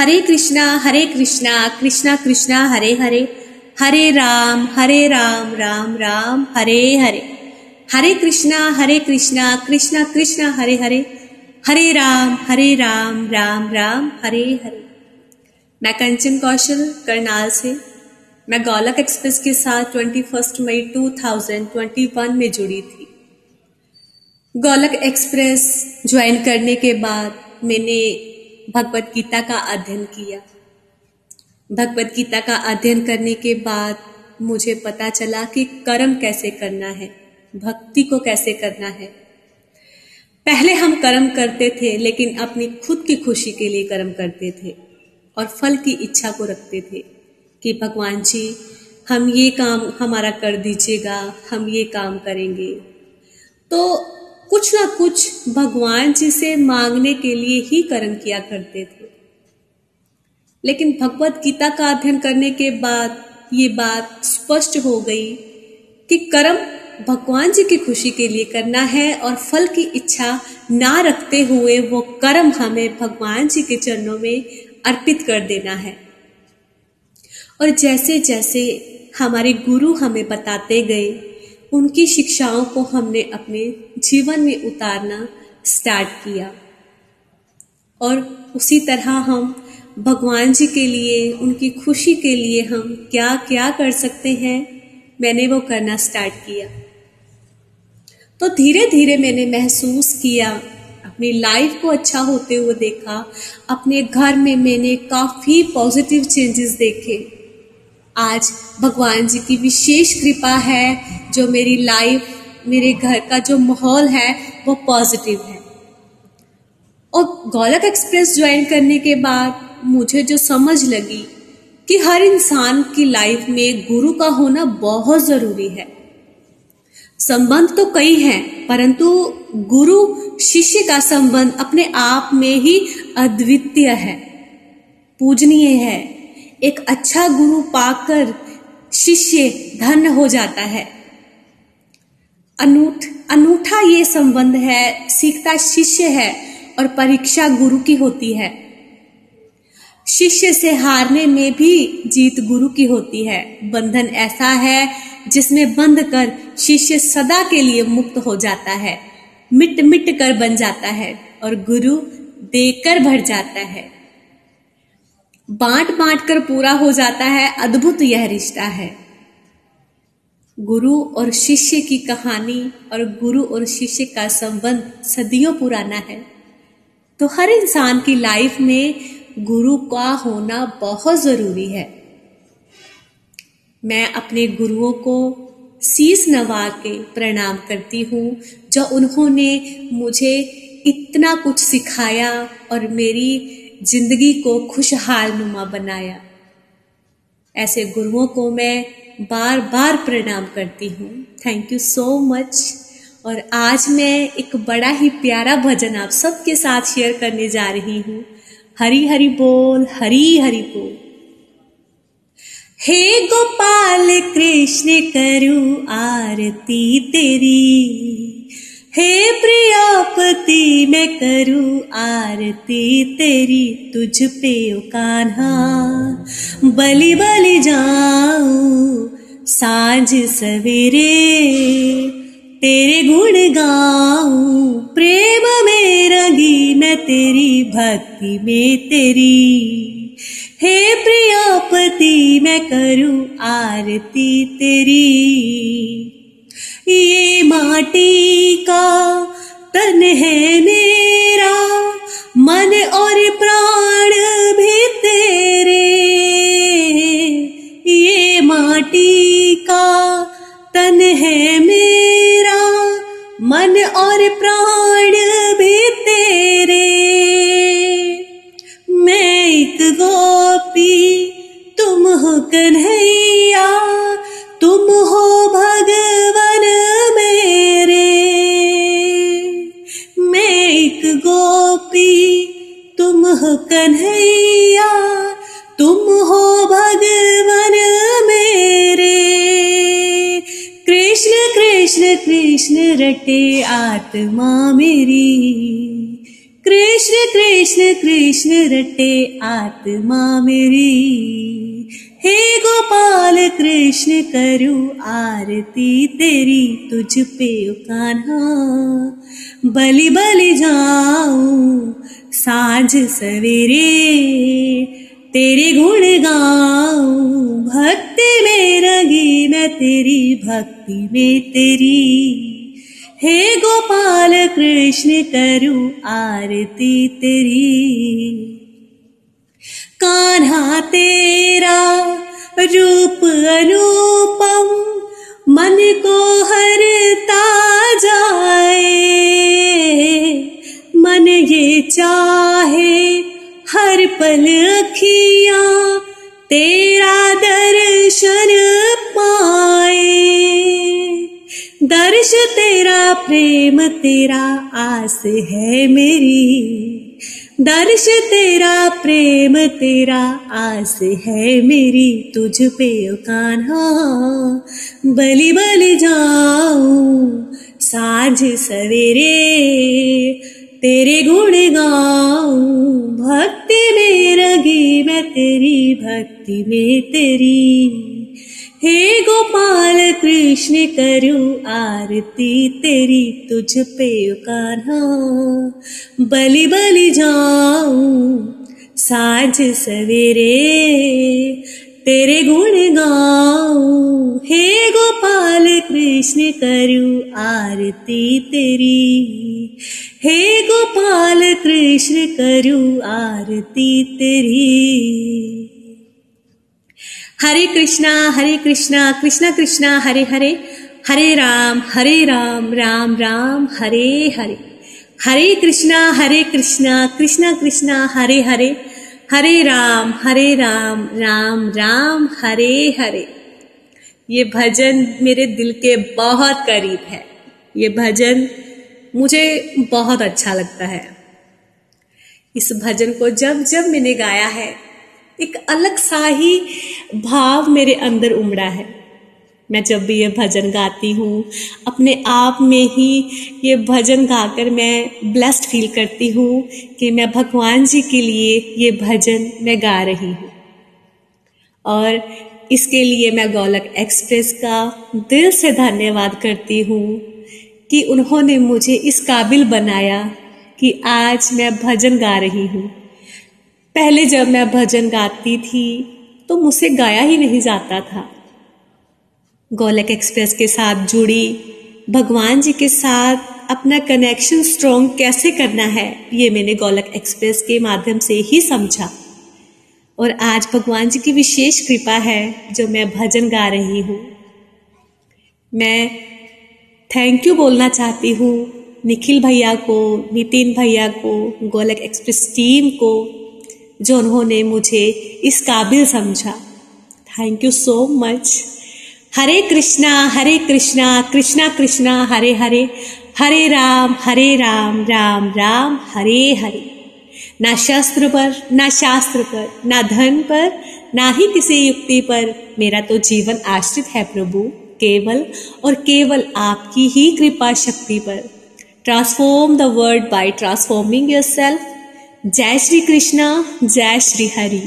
हरे कृष्णा हरे कृष्णा कृष्णा कृष्णा, हरे हरे। हरे राम हरे राम राम राम, हरे हरे। हरे कृष्णा हरे कृष्णा कृष्णा कृष्णा, हरे हरे। हरे राम हरे राम राम राम, हरे हरे। मैं कंचन कौशल, करनाल से। मैं गौलक एक्सप्रेस के साथ 21 मई 2021 में जुड़ी थी। गौलक एक्सप्रेस ज्वाइन करने के बाद मैंने भगवत गीता का अध्ययन किया। भगवत गीता का अध्ययन करने के बाद मुझे पता चला कि कर्म कैसे करना है, भक्ति को कैसे करना है। पहले हम कर्म करते थे, लेकिन अपनी खुद की खुशी के लिए कर्म करते थे और फल की इच्छा को रखते थे कि भगवान जी, हम ये काम हमारा कर दीजिएगा, हम ये काम करेंगे। तो कुछ ना कुछ भगवान जी से मांगने के लिए ही कर्म किया करते थे। लेकिन भगवत गीता का अध्ययन करने के बाद ये बात स्पष्ट हो गई कि कर्म भगवान जी की खुशी के लिए करना है और फल की इच्छा ना रखते हुए वो कर्म हमें भगवान जी के चरणों में अर्पित कर देना है। और जैसे जैसे हमारे गुरु हमें बताते गए उनकी शिक्षाओं को हमने अपने जीवन में उतारना स्टार्ट किया। और उसी तरह हम भगवान जी के लिए, उनकी खुशी के लिए हम क्या क्या कर सकते हैं, मैंने वो करना स्टार्ट किया। तो धीरे धीरे मैंने महसूस किया, अपनी लाइफ को अच्छा होते हुए देखा, अपने घर में मैंने काफ़ी पॉजिटिव चेंजेस देखे। आज भगवान जी की विशेष कृपा है, जो मेरी लाइफ मेरे घर का जो माहौल है, वो पॉजिटिव है। और गोलक एक्सप्रेस ज्वाइन करने के बाद मुझे जो समझ लगी कि हर इंसान की लाइफ में गुरु का होना बहुत ज़रूरी है। संबंध तो कई हैं, परंतु गुरु, शिष्य का संबंध अपने आप में ही अद्वितीय है। पूजनीय है। एक अच्छा गुरु पाकर शिष्य धन हो जाता है। अनूठ, अनूठा ये संबंध है, सीखता शिष्य है और परीक्षा गुरु की होती है। शिष्य से हारने में भी जीत गुरु की होती है। बंधन ऐसा है जिसमें बंध कर शिष्य सदा के लिए मुक्त हो जाता है मिट मिट कर बन जाता है और गुरु देकर भर जाता है। बांट बांट कर पूरा हो जाता है, अद्भुत यह रिश्ता है। गुरु और शिष्य की कहानी और गुरु और शिष्य का संबंध सदियों पुराना है। तो हर इंसान की लाइफ में गुरु का होना बहुत ज़रूरी है। मैं अपने गुरुओं को शीस नवा के प्रणाम करती हूँ, जो उन्होंने मुझे इतना कुछ सिखाया और मेरी ज़िंदगी को खुशहाल नुमा बनाया। ऐसे गुरुओं को मैं बार बार प्रणाम करती हूँ। थैंक यू सो मच और आज मैं एक बड़ा ही प्यारा भजन आप सबके साथ शेयर करने जा रही हूँ। हरी हरि बोल हरी हरि बोल। हे गोपाल कृष्ण करू आरती तेरी। हे प्रियापति, मैं करूँ आरती तेरी तुझ पे कान्हा बलि बलि जाऊँ साँझ सवेरे, तेरे गुण गाऊं। प्रेम में रंगी मैं तेरी, भक्ति में तेरी। हे प्रियापति, मैं करूँ आरती तेरी। माटी का तन है कृष्ण कृष्ण रटे आत्मा मेरी। कृष्ण कृष्ण कृष्ण रटे आत्मा मेरी। हे गोपाल कृष्ण, करु आरती तेरी तुझ पे कान्हा। बलि बलि जाऊँ साझ सवेरे, तेरे गुण गाऊं। भक्ति में रगी मैं तेरी भक्ति में तेरी। हे गोपाल कृष्ण करू आरती तेरी। कान्हा तेरा रूप अनुपम, मन को हरता जाए। मन ये चाहे हर पल अखिया, तेरा दर्शन दर्श तेरा, प्रेम तेरा, आस है मेरी। दर्श तेरा, प्रेम तेरा, आस है मेरी। तुझ पे कान्हा, बलि बलि जाऊँ, साझ सवेरे। तेरे गुण गाऊं, भक्ति में रगी मैं तेरी, भक्ति में तेरी। हे गोपाल कृष्ण करू आरती तेरी तुझ पे कान्हा बलि बलि जाऊँ साझ सवेरे, तेरे गुण गाऊं। हे गोपाल कृष्ण करू आरती तेरी। हे गोपाल कृष्ण करू आरती तेरी। हरे कृष्णा हरे कृष्णा कृष्णा कृष्णा, हरे हरे। हरे राम हरे राम राम राम, हरे हरे। हरे कृष्णा हरे कृष्णा कृष्णा कृष्णा, हरे हरे। हरे राम हरे राम राम राम, हरे हरे। ये भजन मेरे दिल के बहुत करीब है। ये भजन मुझे बहुत अच्छा लगता है। इस भजन को जब जब मैंने गाया है एक अलग सा ही भाव मेरे अंदर उमड़ा है। मैं जब भी ये भजन गाती हूँ, अपने आप में ही ये भजन गाकर मैं ब्लेस्ड फील करती हूँ कि मैं भगवान जी के लिए ये भजन मैं गा रही हूँ। और इसके लिए मैं गोलक एक्सप्रेस का दिल से धन्यवाद करती हूँ कि उन्होंने मुझे इस काबिल बनाया कि आज मैं भजन गा रही हूँ। पहले जब मैं भजन गाती थी तो मुझसे गाया ही नहीं जाता था। गोलक एक्सप्रेस के साथ जुड़ी, भगवान जी के साथ अपना कनेक्शन स्ट्रॉन्ग कैसे करना है, ये मैंने गोलक एक्सप्रेस के माध्यम से ही समझा। और आज भगवान जी की विशेष कृपा है, जो मैं भजन गा रही हूँ। मैं थैंक यू बोलना चाहती हूँ, निखिल भैया को, नितिन भैया को, गोलक एक्सप्रेस टीम को जो उन्होंने मुझे इस काबिल समझा। Thank you so much Hare Krishna Hare Krishna Krishna Krishna, Hare Hare Hare Ram Hare Ram Ram Ram, Hare Hare. ना शस्त्र पर, ना शास्त्र पर, ना धन पर, ना ही किसी युक्ति पर मेरा तो जीवन आश्रित है प्रभु, केवल और केवल आपकी ही कृपा शक्ति पर। Transform the world by transforming yourself जय श्री कृष्णा, जय श्री हरि।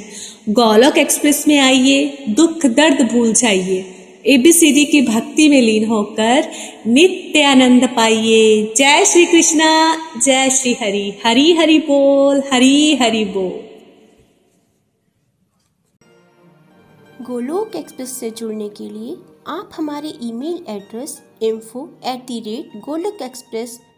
गोलोक एक्सप्रेस में आइए, दुख दर्द भूल जाइए। एबीसीडी की भक्ति में लीन होकर नित्य आनंद पाइए। जय श्री कृष्णा, जय श्री हरि। हरि हरि बोल, हरि हरि बोल। गोलोक एक्सप्रेस से जुड़ने के लिए आप हमारे email address info at the rate Golok express